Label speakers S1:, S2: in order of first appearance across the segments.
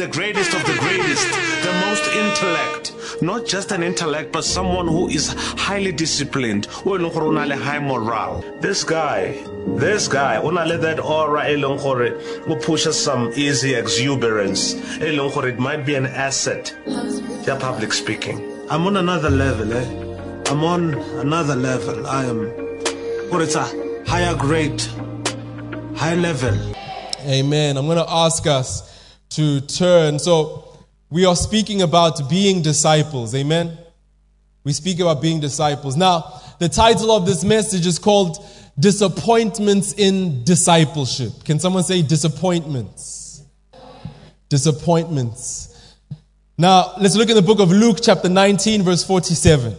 S1: the greatest of the greatest, the most intellect. Not just an intellect, but someone who is highly disciplined, o e leng gore o high morale. This guy, this guy, o na le that aura e leng gore o pushes some easy exuberance, e leng gore it might be an asset. Yeah, public speaking. I'm on another level, eh? I'm on another level. I am, what it's a higher grade, high level.
S2: Amen. I'm going to ask us to turn. So, we are speaking about being disciples. Amen. We speak about being disciples. Now, the title of this message is called Disappointments in Discipleship. Can someone say disappointments? Disappointments. Now, let's look in the book of Luke, chapter 19, verse 47.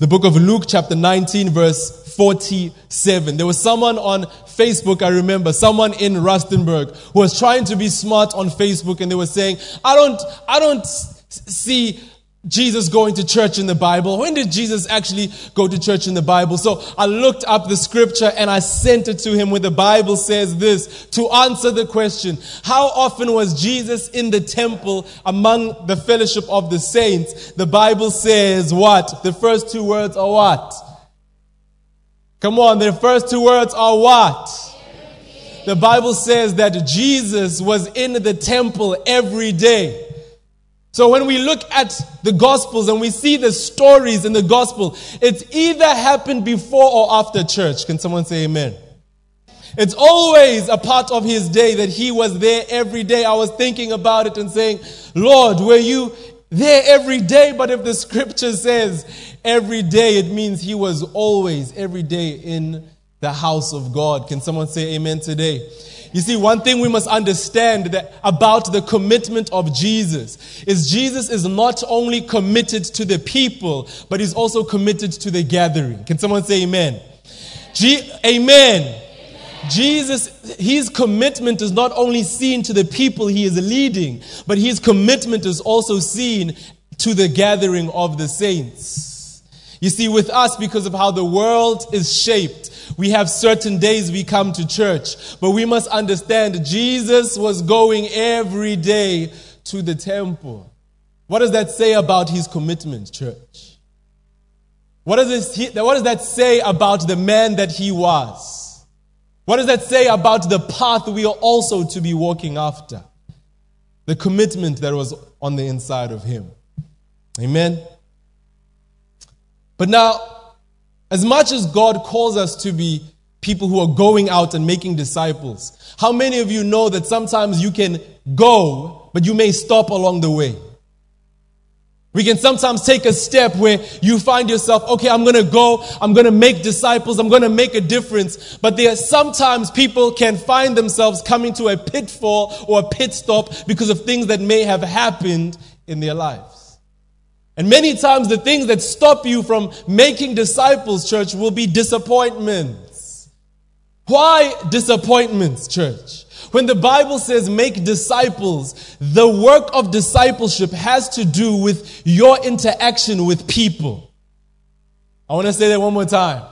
S2: The book of Luke, chapter 19, verse 47. There was someone on Facebook, I remember, someone in Rustenburg who was trying to be smart on Facebook and they were saying, I don't, I don't see Jesus going to church in the Bible. When did Jesus actually go to church in the Bible? So I looked up the scripture and I sent it to him where the Bible says this to answer the question, how often was Jesus in the temple among the fellowship of the saints? The Bible says what? The first two words are what? Come on, the first two words are what? The Bible says that Jesus was in the temple every day. So when we look at the Gospels and we see the stories in the Gospel, it's either happened before or after church. Can someone say amen? It's always a part of his day that he was there every day. I was thinking about it and saying, Lord, were you there every day? But if the scripture says every day, it means he was always every day in the house of God. Can someone say amen today? You see, one thing we must understand about the commitment of Jesus is Jesus is not only committed to the people, but he's also committed to the gathering. Can someone say amen? G- amen. Jesus, his commitment is not only seen to the people he is leading, but his commitment is also seen to the gathering of the saints. You see, with us, because of how the world is shaped, we have certain days we come to church, but we must understand Jesus was going every day to the temple. What does that say about his commitment, church? What does, this, what does that say about the man that he was? What does that say about the path we are also to be walking after? The commitment that was on the inside of him. Amen. But now, as much as God calls us to be people who are going out and making disciples, how many of you know that sometimes you can go, but you may stop along the way? We can sometimes take a step where you find yourself, okay, I'm gonna go, I'm gonna make disciples, I'm gonna make a difference. But there sometimes people can find themselves coming to a pitfall or a pit stop because of things that may have happened in their lives. And many times the things that stop you from making disciples, church, will be disappointments. Why disappointments, church? When the Bible says make disciples, the work of discipleship has to do with your interaction with people. I want to say that one more time.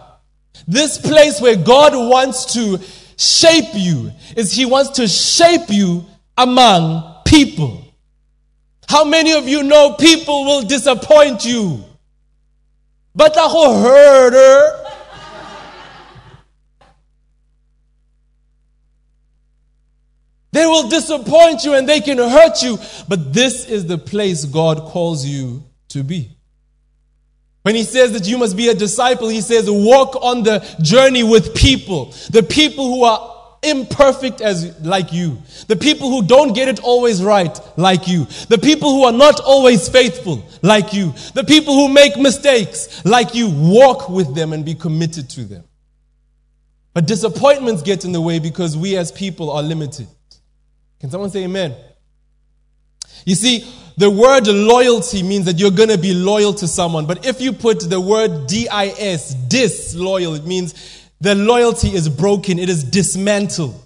S2: This place where God wants to shape you is He wants to shape you among people. How many of you know people will disappoint you? But a whole herder. They will disappoint you and they can hurt you. But this is the place God calls you to be. When he says that you must be a disciple, he says walk on the journey with people. The people who are imperfect as like you. The people who don't get it always right like you. The people who are not always faithful like you. The people who make mistakes like you. Walk with them and be committed to them. But disappointments get in the way because we as people are limited. Can someone say amen? You see, the word loyalty means that you're going to be loyal to someone. But if you put the word D-I-S, disloyal, it means the loyalty is broken, it is dismantled.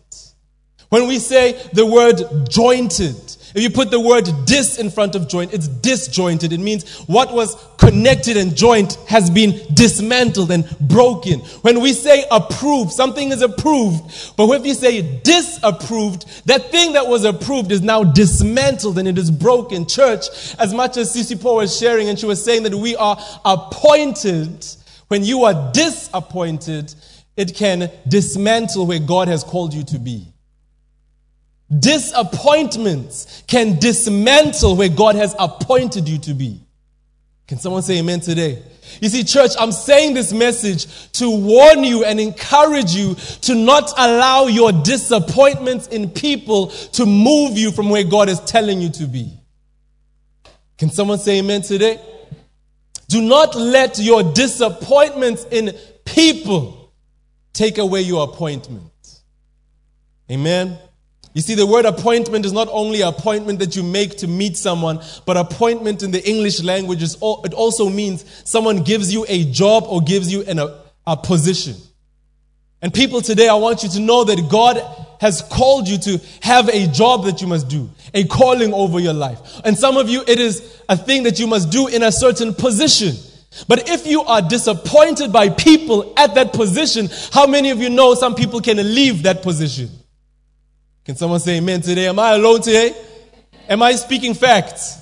S2: When we say the word jointed, If you put the word dis in front of joint, it's disjointed. It means what was connected and joint has been dismantled and broken. When we say approved, something is approved. But if you say disapproved, that thing that was approved is now dismantled and it is broken. Church, as much as Sissy Paul was sharing and she was saying that we are appointed, when you are disappointed, it can dismantle where God has called you to be. Disappointments can dismantle where God has appointed you to be. Can someone say amen today? You see, church, I'm saying this message to warn you and encourage you to not allow your disappointments in people to move you from where God is telling you to be. Can someone say amen today? Do not let your disappointments in people take away your appointment. Amen. You see, the word appointment is not only appointment that you make to meet someone, but appointment in the English language is, all, it also means someone gives you a job or gives you an, a, a position. And people today, I want you to know that God has called you to have a job that you must do, a calling over your life. And some of you, it is a thing that you must do in a certain position. But if you are disappointed by people at that position, how many of you know some people can leave that position? Can someone say amen today? Am I alone today? Am I speaking facts?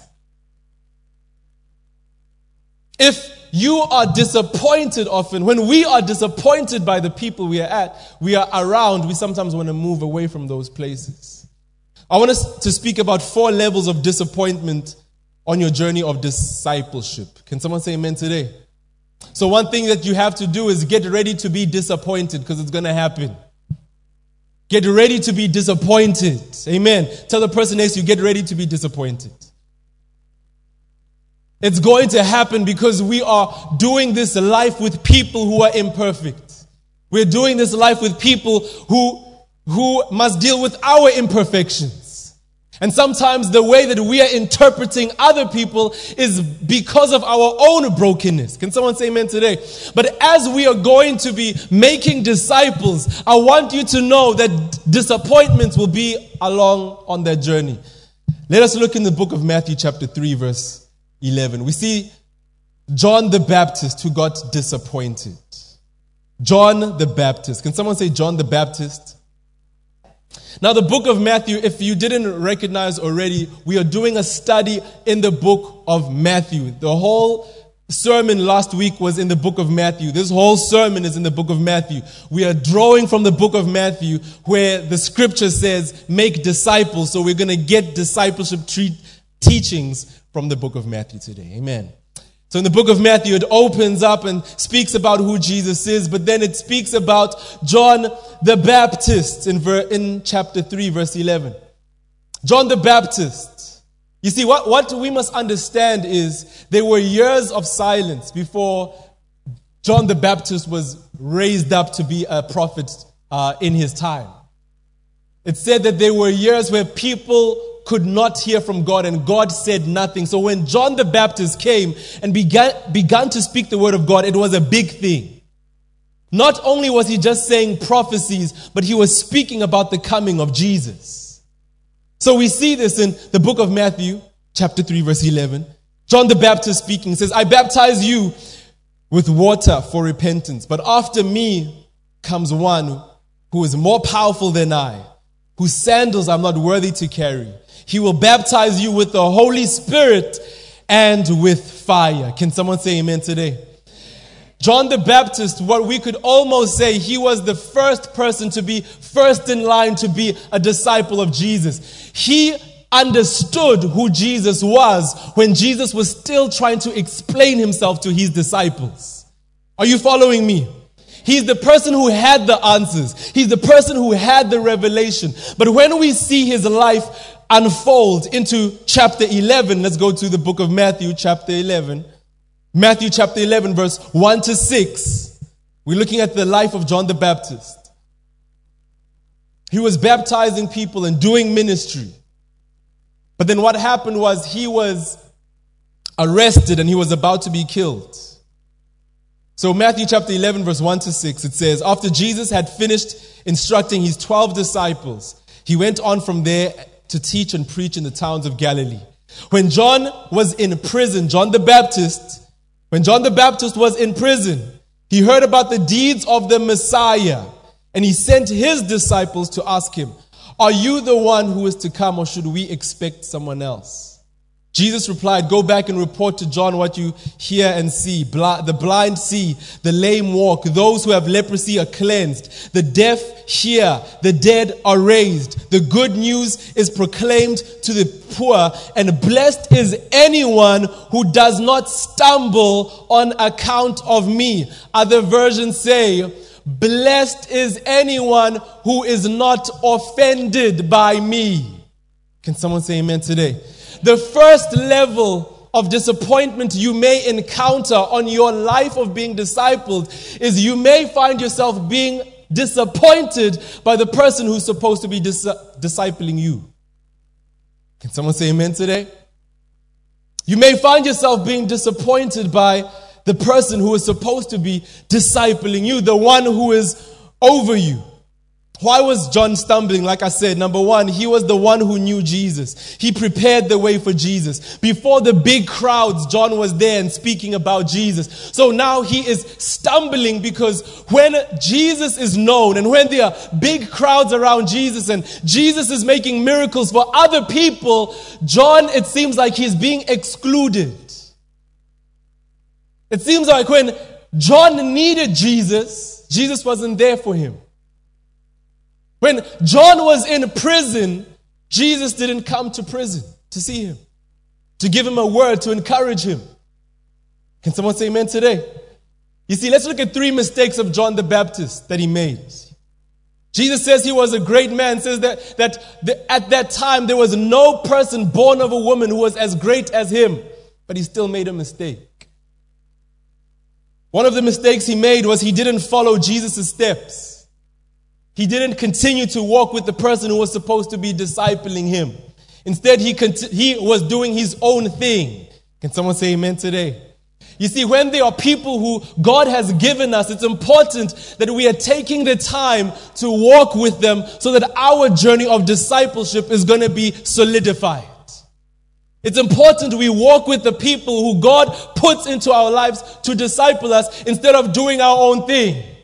S2: If you are disappointed often, when we are disappointed by the people we are at, we are around, we sometimes want to move away from those places. I want us to speak about four levels of disappointment on your journey of discipleship. Can someone say amen today? So, one thing that you have to do is get ready to be disappointed because it's going to happen. Get ready to be disappointed. Amen. Tell the person next to you, get ready to be disappointed. It's going to happen because we are doing this life with people who are imperfect. We're doing this life with people who, who must deal with our imperfections. And sometimes the way that we are interpreting other people is because of our own brokenness. Can someone say amen today? But as we are going to be making disciples, I want you to know that disappointments will be along on that journey. Let us look in the book of Matthew, chapter 3, verse 11. We see John the Baptist who got disappointed. John the Baptist. Can someone say John the Baptist? Now, the book of Matthew, if you didn't recognize already, we are doing a study in the book of Matthew. The whole sermon last week was in the book of Matthew. This whole sermon is in the book of Matthew. We are drawing from the book of Matthew where the scripture says, make disciples. So we're going to get discipleship treat, teachings from the book of Matthew today. Amen. So in the book of Matthew, it opens up and speaks about who Jesus is, but then it speaks about John the Baptist in, ver- in chapter 3, verse 11. John the Baptist. You see, what, what we must understand is there were years of silence before John the Baptist was raised up to be a prophet uh, in his time. It said that there were years where people could not hear from God and God said nothing. So when John the Baptist came and began, began to speak the word of God, it was a big thing. Not only was he just saying prophecies, but he was speaking about the coming of Jesus. So we see this in the book of Matthew, chapter 3, verse 11. John the Baptist speaking says, I baptize you with water for repentance, but after me comes one who is more powerful than I, whose sandals I'm not worthy to carry. He will baptize you with the Holy Spirit and with fire. Can someone say amen today? John the Baptist, what we could almost say, he was the first person to be first in line to be a disciple of Jesus. He understood who Jesus was when Jesus was still trying to explain himself to his disciples. Are you following me? He's the person who had the answers. He's the person who had the revelation. But when we see his life unfold into chapter 11. Let's go to the book of Matthew, chapter 11. Matthew, chapter 11, verse 1 to 6. We're looking at the life of John the Baptist. He was baptizing people and doing ministry. But then what happened was he was arrested and he was about to be killed. So, Matthew chapter 11, verse 1 to 6, it says, After Jesus had finished instructing his 12 disciples, he went on from there to teach and preach in the towns of Galilee. When John was in prison, John the Baptist, when John the Baptist was in prison, he heard about the deeds of the Messiah and he sent his disciples to ask him, Are you the one who is to come or should we expect someone else? Jesus replied, Go back and report to John what you hear and see. The blind see, the lame walk, those who have leprosy are cleansed, the deaf hear, the dead are raised. The good news is proclaimed to the poor, and blessed is anyone who does not stumble on account of me. Other versions say, Blessed is anyone who is not offended by me. Can someone say amen today? The first level of disappointment you may encounter on your life of being discipled is you may find yourself being disappointed by the person who's supposed to be dis- discipling you. Can someone say amen today? You may find yourself being disappointed by the person who is supposed to be discipling you, the one who is over you. Why was John stumbling? Like I said, number one, he was the one who knew Jesus. He prepared the way for Jesus. Before the big crowds, John was there and speaking about Jesus. So now he is stumbling because when Jesus is known and when there are big crowds around Jesus and Jesus is making miracles for other people, John, it seems like he's being excluded. It seems like when John needed Jesus, Jesus wasn't there for him. When John was in prison, Jesus didn't come to prison to see him, to give him a word, to encourage him. Can someone say amen today? You see, let's look at three mistakes of John the Baptist that he made. Jesus says he was a great man, says that, that the, at that time there was no person born of a woman who was as great as him, but he still made a mistake. One of the mistakes he made was he didn't follow Jesus' steps. He didn't continue to walk with the person who was supposed to be discipling him. Instead, he, he was doing his own thing. Can someone say amen today? You see, when there are people who God has given us, it's important that we are taking the time to walk with them so that our journey of discipleship is going to be solidified. It's important we walk with the people who God puts into our lives to disciple us instead of doing our own thing.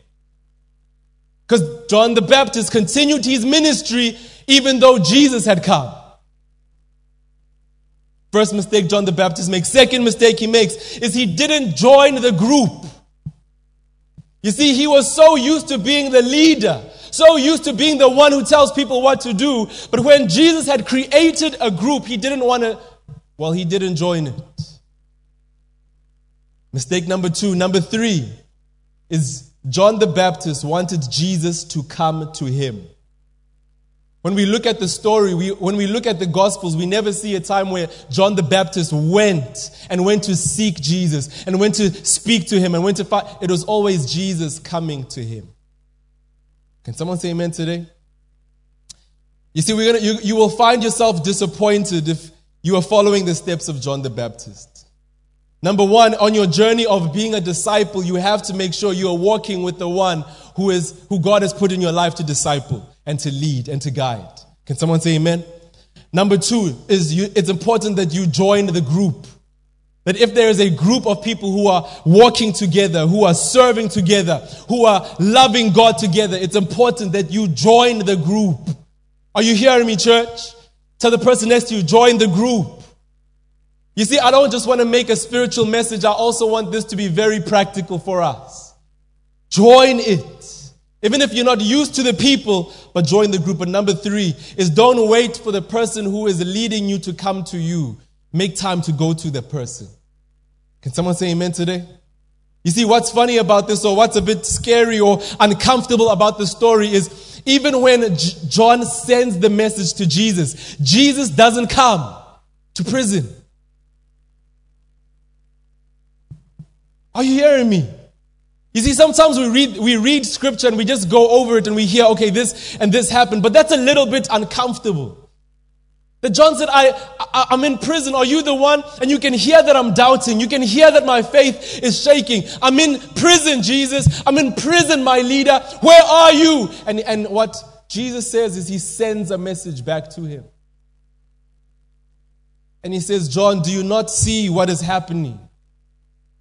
S2: Because John the Baptist continued his ministry even though Jesus had come. First mistake John the Baptist makes. Second mistake he makes is he didn't join the group. You see, he was so used to being the leader, so used to being the one who tells people what to do. But when Jesus had created a group, he didn't want to, well, he didn't join it. Mistake number two. Number three is John the Baptist wanted Jesus to come to him. When we look at the story, we, when we look at the Gospels, we never see a time where John the Baptist went and went to seek Jesus and went to speak to him and went to fight. It was always Jesus coming to him. Can someone say amen today? You see, we're gonna, you, you will find yourself disappointed if you are following the steps of John the Baptist. Number one, on your journey of being a disciple, you have to make sure you are walking with the one who is, who God has put in your life to disciple and to lead and to guide. Can someone say amen? Number two is you, it's important that you join the group. That if there is a group of people who are walking together, who are serving together, who are loving God together, it's important that you join the group. Are you hearing me, church? Tell the person next to you, join the group. You see, I don't just want to make a spiritual message, I also want this to be very practical for us. Join it. Even if you're not used to the people, but join the group. And number three is don't wait for the person who is leading you to come to you. Make time to go to the person. Can someone say amen today? You see, what's funny about this or what's a bit scary or uncomfortable about the story is even when J- John sends the message to Jesus, Jesus doesn't come to prison. Are you hearing me? You see, sometimes we read, we read scripture and we just go over it and we hear, okay, this and this happened, but that's a little bit uncomfortable. That John said, I, I, I'm in prison. Are you the one? And you can hear that I'm doubting. You can hear that my faith is shaking. I'm in prison, Jesus. I'm in prison, my leader. Where are you? And, and what Jesus says is he sends a message back to him. And he says, John, do you not see what is happening?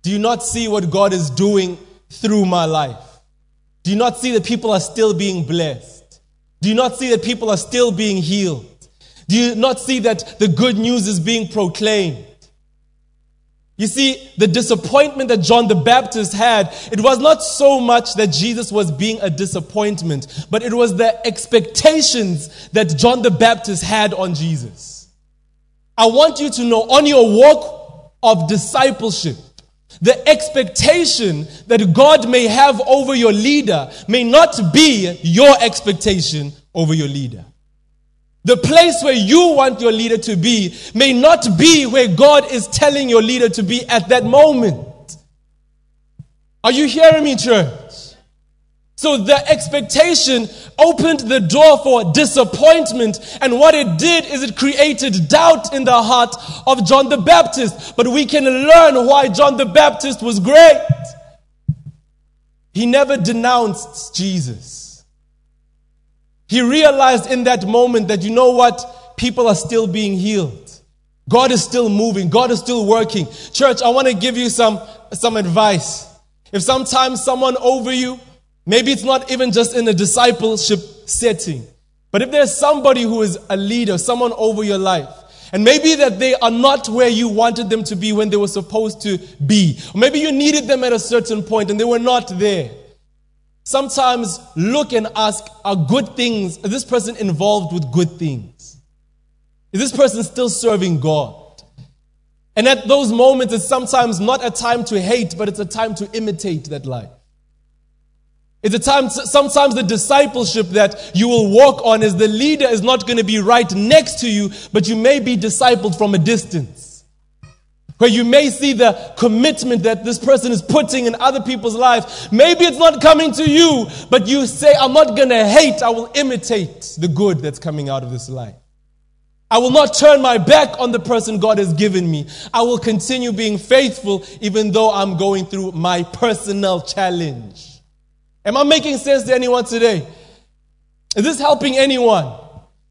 S2: Do you not see what God is doing through my life? Do you not see that people are still being blessed? Do you not see that people are still being healed? Do you not see that the good news is being proclaimed? You see, the disappointment that John the Baptist had, it was not so much that Jesus was being a disappointment, but it was the expectations that John the Baptist had on Jesus. I want you to know on your walk of discipleship, the expectation that God may have over your leader may not be your expectation over your leader. The place where you want your leader to be may not be where God is telling your leader to be at that moment. Are you hearing me, church? So the expectation opened the door for disappointment. And what it did is it created doubt in the heart of John the Baptist. But we can learn why John the Baptist was great. He never denounced Jesus. He realized in that moment that you know what? People are still being healed. God is still moving. God is still working. Church, I want to give you some, some advice. If sometimes someone over you, maybe it's not even just in a discipleship setting, but if there's somebody who is a leader, someone over your life, and maybe that they are not where you wanted them to be when they were supposed to be, or maybe you needed them at a certain point and they were not there. Sometimes look and ask, are good things, is this person involved with good things? Is this person still serving God? And at those moments, it's sometimes not a time to hate, but it's a time to imitate that life. It's a time, sometimes the discipleship that you will walk on is the leader is not going to be right next to you, but you may be discipled from a distance. Where you may see the commitment that this person is putting in other people's lives. Maybe it's not coming to you, but you say, I'm not going to hate, I will imitate the good that's coming out of this life. I will not turn my back on the person God has given me. I will continue being faithful even though I'm going through my personal challenge. Am I making sense to anyone today? Is this helping anyone?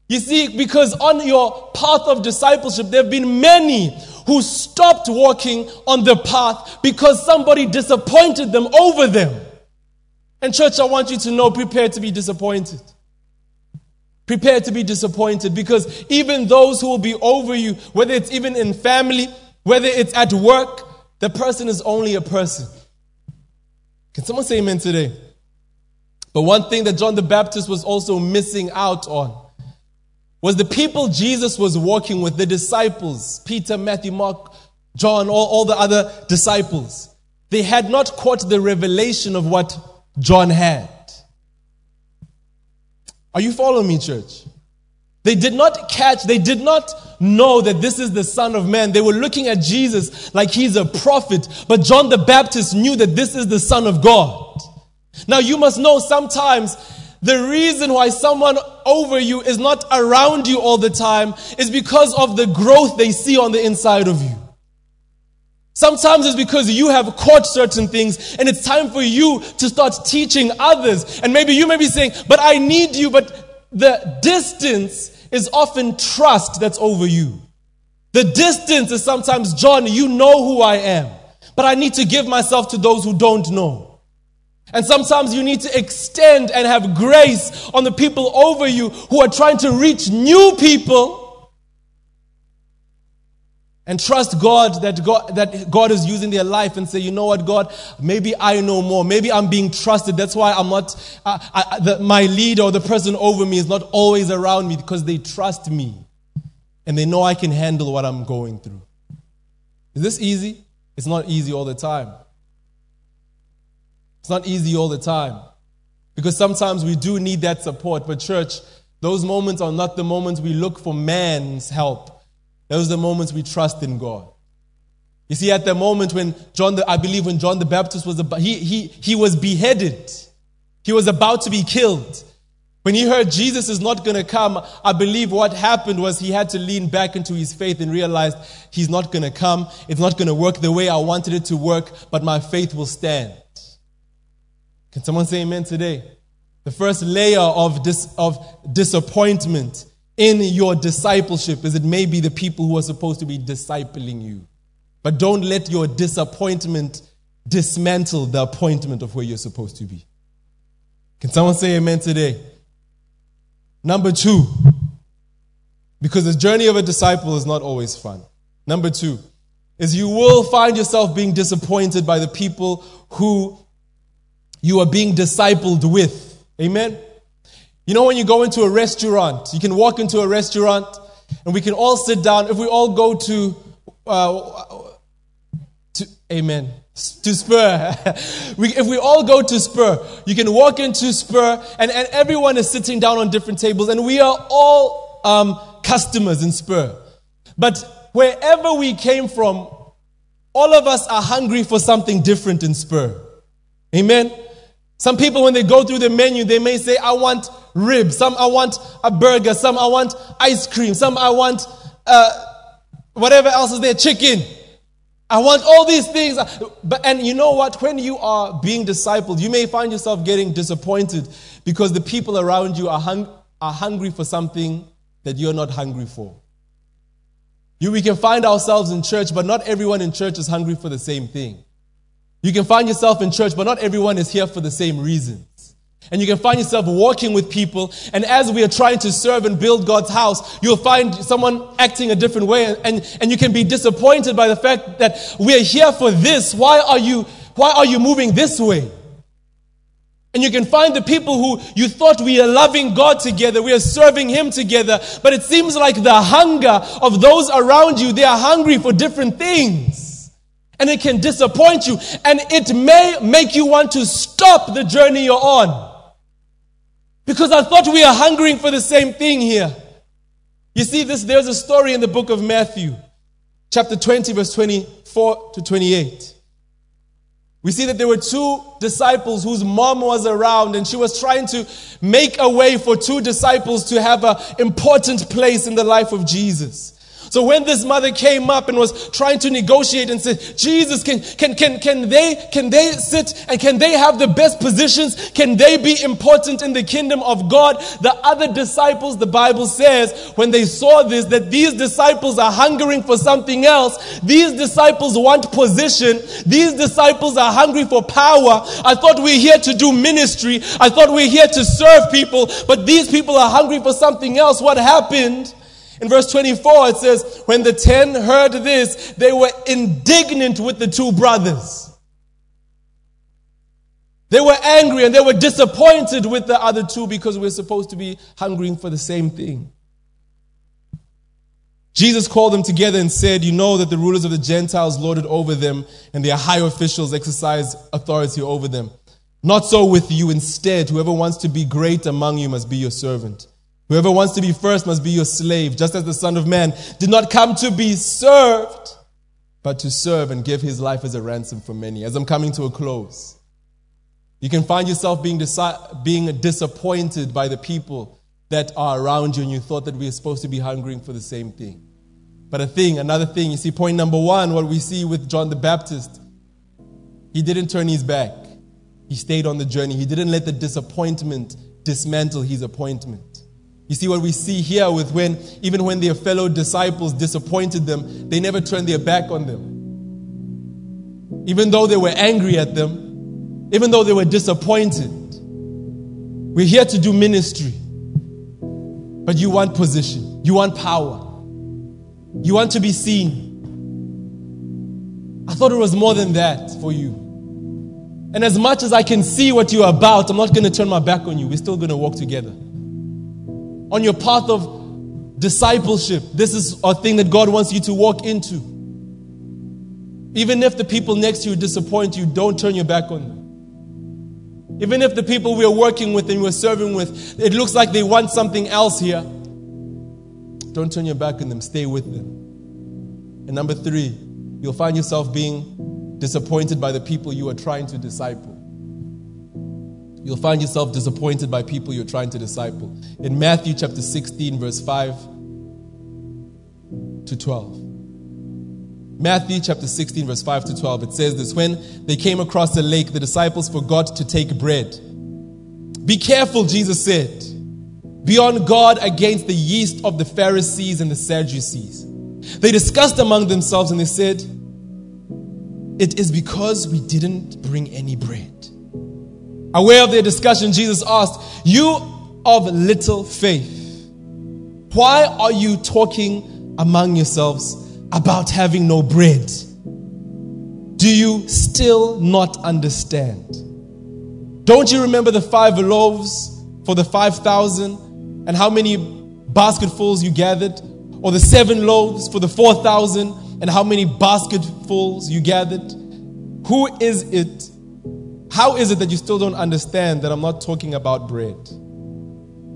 S2: You see, because on your path of discipleship, there have been many who stopped walking on the path because somebody disappointed them over them. And, church, I want you to know prepare to be disappointed. Prepare to be disappointed because even those who will be over you, whether it's even in family, whether it's at work, the person is only a person. Can someone say amen today? But one thing that John the Baptist was also missing out on was the people Jesus was walking with, the disciples, Peter, Matthew, Mark, John, all, all the other disciples. They had not caught the revelation of what John had. Are you following me, church? They did not catch, they did not know that this is the Son of Man. They were looking at Jesus like he's a prophet, but John the Baptist knew that this is the Son of God. Now you must know sometimes the reason why someone over you is not around you all the time is because of the growth they see on the inside of you. Sometimes it's because you have caught certain things and it's time for you to start teaching others. And maybe you may be saying, but I need you, but the distance is often trust that's over you. The distance is sometimes, John, you know who I am, but I need to give myself to those who don't know. And sometimes you need to extend and have grace on the people over you who are trying to reach new people. And trust God that God, that God is using their life and say, you know what, God, maybe I know more. Maybe I'm being trusted. That's why I'm not, uh, I, the, my leader or the person over me is not always around me because they trust me and they know I can handle what I'm going through. Is this easy? It's not easy all the time. It's not easy all the time because sometimes we do need that support. But, church, those moments are not the moments we look for man's help, those are the moments we trust in God. You see, at the moment when John, the, I believe when John the Baptist was, about, he, he, he was beheaded, he was about to be killed. When he heard Jesus is not going to come, I believe what happened was he had to lean back into his faith and realized he's not going to come. It's not going to work the way I wanted it to work, but my faith will stand. Can someone say amen today? The first layer of, dis, of disappointment in your discipleship is it may be the people who are supposed to be discipling you. But don't let your disappointment dismantle the appointment of where you're supposed to be. Can someone say amen today? Number two, because the journey of a disciple is not always fun. Number two is you will find yourself being disappointed by the people who you are being discipled with. Amen? You know, when you go into a restaurant, you can walk into a restaurant and we can all sit down. If we all go to, uh, to amen, to Spur. we, if we all go to Spur, you can walk into Spur and, and everyone is sitting down on different tables and we are all um, customers in Spur. But wherever we came from, all of us are hungry for something different in Spur. Amen. Some people, when they go through the menu, they may say, I want ribs. Some, I want a burger. Some, I want ice cream. Some, I want uh, whatever else is there, chicken. I want all these things. But, and you know what? When you are being discipled, you may find yourself getting disappointed because the people around you are, hung, are hungry for something that you're not hungry for. You, we can find ourselves in church, but not everyone in church is hungry for the same thing. You can find yourself in church, but not everyone is here for the same reasons. And you can find yourself walking with people, and as we are trying to serve and build God's house, you'll find someone acting a different way, and, and, and you can be disappointed by the fact that we are here for this. Why are you, why are you moving this way? And you can find the people who you thought we are loving God together, we are serving Him together, but it seems like the hunger of those around you, they are hungry for different things and it can disappoint you and it may make you want to stop the journey you're on. Because I thought we are hungering for the same thing here. You see this there's a story in the book of Matthew, chapter 20 verse 24 to 28. We see that there were two disciples whose mom was around and she was trying to make a way for two disciples to have an important place in the life of Jesus. So when this mother came up and was trying to negotiate and said, Jesus, can, can, can, can they, can they sit and can they have the best positions? Can they be important in the kingdom of God? The other disciples, the Bible says, when they saw this, that these disciples are hungering for something else. These disciples want position. These disciples are hungry for power. I thought we're here to do ministry. I thought we're here to serve people, but these people are hungry for something else. What happened? In verse 24, it says, When the ten heard this, they were indignant with the two brothers. They were angry and they were disappointed with the other two because we're supposed to be hungering for the same thing. Jesus called them together and said, You know that the rulers of the Gentiles lorded over them, and their high officials exercise authority over them. Not so with you. Instead, whoever wants to be great among you must be your servant. Whoever wants to be first must be your slave, just as the Son of Man did not come to be served, but to serve and give his life as a ransom for many. As I'm coming to a close, you can find yourself being, disi- being disappointed by the people that are around you, and you thought that we are supposed to be hungering for the same thing. But a thing, another thing, you see, point number one, what we see with John the Baptist, he didn't turn his back. He stayed on the journey. He didn't let the disappointment dismantle his appointment. You see what we see here with when, even when their fellow disciples disappointed them, they never turned their back on them. Even though they were angry at them, even though they were disappointed. We're here to do ministry. But you want position, you want power, you want to be seen. I thought it was more than that for you. And as much as I can see what you're about, I'm not going to turn my back on you. We're still going to walk together on your path of discipleship. This is a thing that God wants you to walk into. Even if the people next to you disappoint you, don't turn your back on them. Even if the people we're working with and we're serving with, it looks like they want something else here, don't turn your back on them. Stay with them. And number three, you'll find yourself being disappointed by the people you are trying to disciple. You'll find yourself disappointed by people you're trying to disciple. In Matthew chapter 16, verse 5 to 12. Matthew chapter 16, verse 5 to 12, it says this When they came across the lake, the disciples forgot to take bread. Be careful, Jesus said. be on guard against the yeast of the Pharisees and the Sadducees. They discussed among themselves and they said, It is because we didn't bring any bread. Aware of their discussion, Jesus asked, You of little faith, why are you talking among yourselves about having no bread? Do you still not understand? Don't you remember the five loaves for the 5,000 and how many basketfuls you gathered? Or the seven loaves for the 4,000 and how many basketfuls you gathered? Who is it? How is it that you still don't understand that I'm not talking about bread?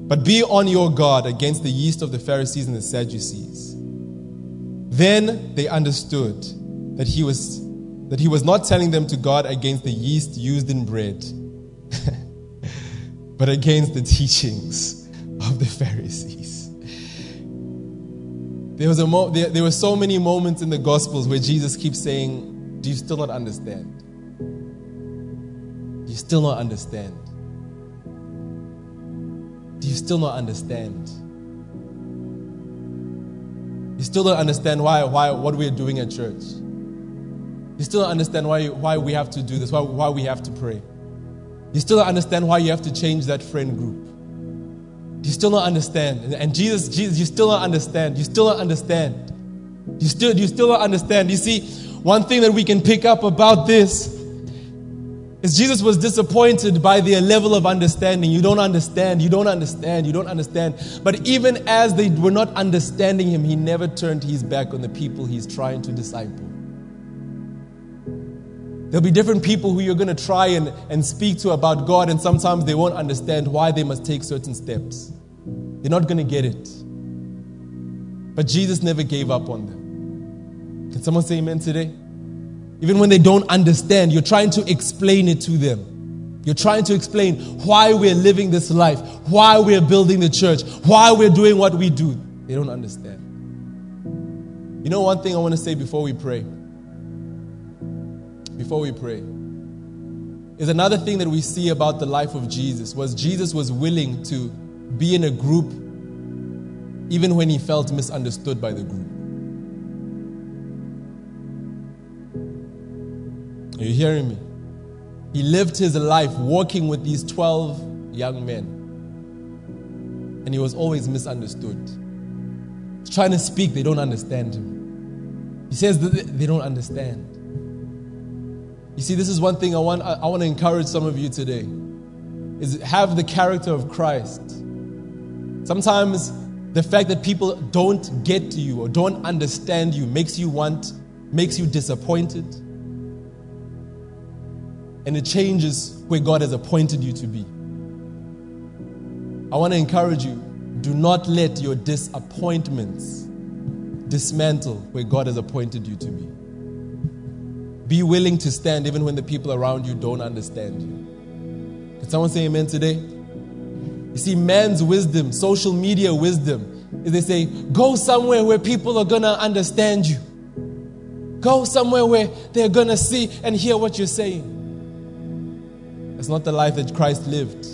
S2: But be on your guard against the yeast of the Pharisees and the Sadducees. Then they understood that he was that he was not telling them to guard against the yeast used in bread, but against the teachings of the Pharisees. There, was a mo- there, there were so many moments in the Gospels where Jesus keeps saying, Do you still not understand? You still not understand? Do you still not understand? You still don't understand why, why what we're doing at church. You still don't understand why, why we have to do this, why, why we have to pray. You still don't understand why you have to change that friend group. You still don't understand. And, and Jesus, Jesus, you still don't understand. You still don't understand. You still, you still don't understand. You see, one thing that we can pick up about this is Jesus was disappointed by their level of understanding. You don't understand, you don't understand, you don't understand. But even as they were not understanding him, he never turned his back on the people he's trying to disciple. There'll be different people who you're going to try and, and speak to about God, and sometimes they won't understand why they must take certain steps. They're not going to get it. But Jesus never gave up on them. Can someone say amen today? Even when they don't understand, you're trying to explain it to them. You're trying to explain why we're living this life, why we're building the church, why we're doing what we do. They don't understand. You know, one thing I want to say before we pray before we pray is another thing that we see about the life of Jesus was Jesus was willing to be in a group even when he felt misunderstood by the group. Are you hearing me? He lived his life walking with these 12 young men. And he was always misunderstood. He's trying to speak, they don't understand him. He says they don't understand. You see, this is one thing I want, I want to encourage some of you today is have the character of Christ. Sometimes the fact that people don't get to you or don't understand you makes you want, makes you disappointed. And it changes where God has appointed you to be. I want to encourage you do not let your disappointments dismantle where God has appointed you to be. Be willing to stand even when the people around you don't understand you. Can someone say amen today? You see, man's wisdom, social media wisdom, is they say, go somewhere where people are going to understand you. Go somewhere where they're going to see and hear what you're saying. That's not the life that Christ lived.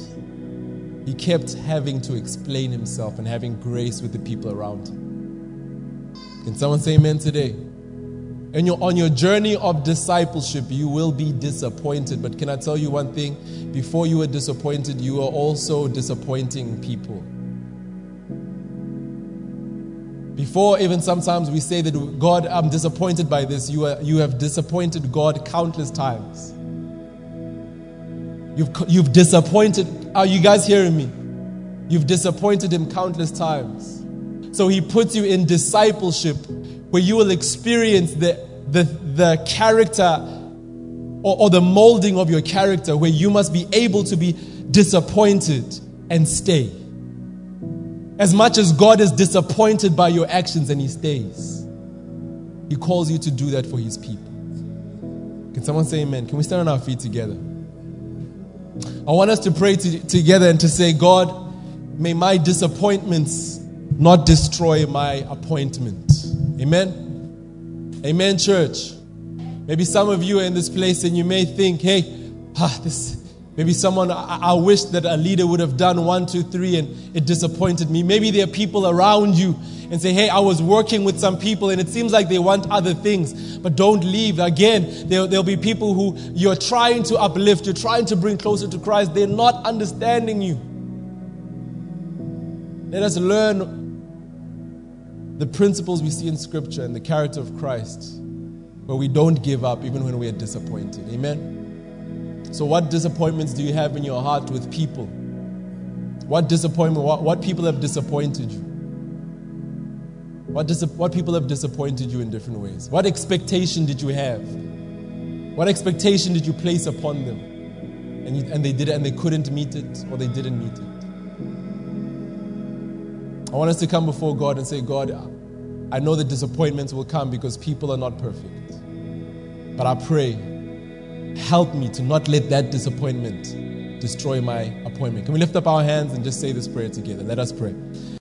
S2: He kept having to explain himself and having grace with the people around him. Can someone say amen today? And you're on your journey of discipleship, you will be disappointed. But can I tell you one thing? Before you were disappointed, you are also disappointing people. Before even sometimes we say that God, I'm disappointed by this, you, are, you have disappointed God countless times. You've, you've disappointed, are you guys hearing me? You've disappointed Him countless times. So He puts you in discipleship where you will experience the, the, the character or, or the molding of your character, where you must be able to be disappointed and stay. As much as God is disappointed by your actions and He stays, He calls you to do that for His people. Can someone say amen? Can we stand on our feet together? I want us to pray to, together and to say, God, may my disappointments not destroy my appointment. Amen. Amen, church. Maybe some of you are in this place and you may think, hey, ah, this, Maybe someone, I, I wish that a leader would have done one, two, three, and it disappointed me. Maybe there are people around you and say, hey, I was working with some people and it seems like they want other things, but don't leave. Again, there, there'll be people who you're trying to uplift, you're trying to bring closer to Christ. They're not understanding you. Let us learn the principles we see in Scripture and the character of Christ, where we don't give up even when we are disappointed. Amen. So, what disappointments do you have in your heart with people? What disappointment, what, what people have disappointed you? What, dis- what people have disappointed you in different ways? What expectation did you have? What expectation did you place upon them? And, you, and they did it and they couldn't meet it or they didn't meet it. I want us to come before God and say, God, I know that disappointments will come because people are not perfect. But I pray Help me to not let that disappointment destroy my appointment. Can we lift up our hands and just say this prayer together? Let us pray.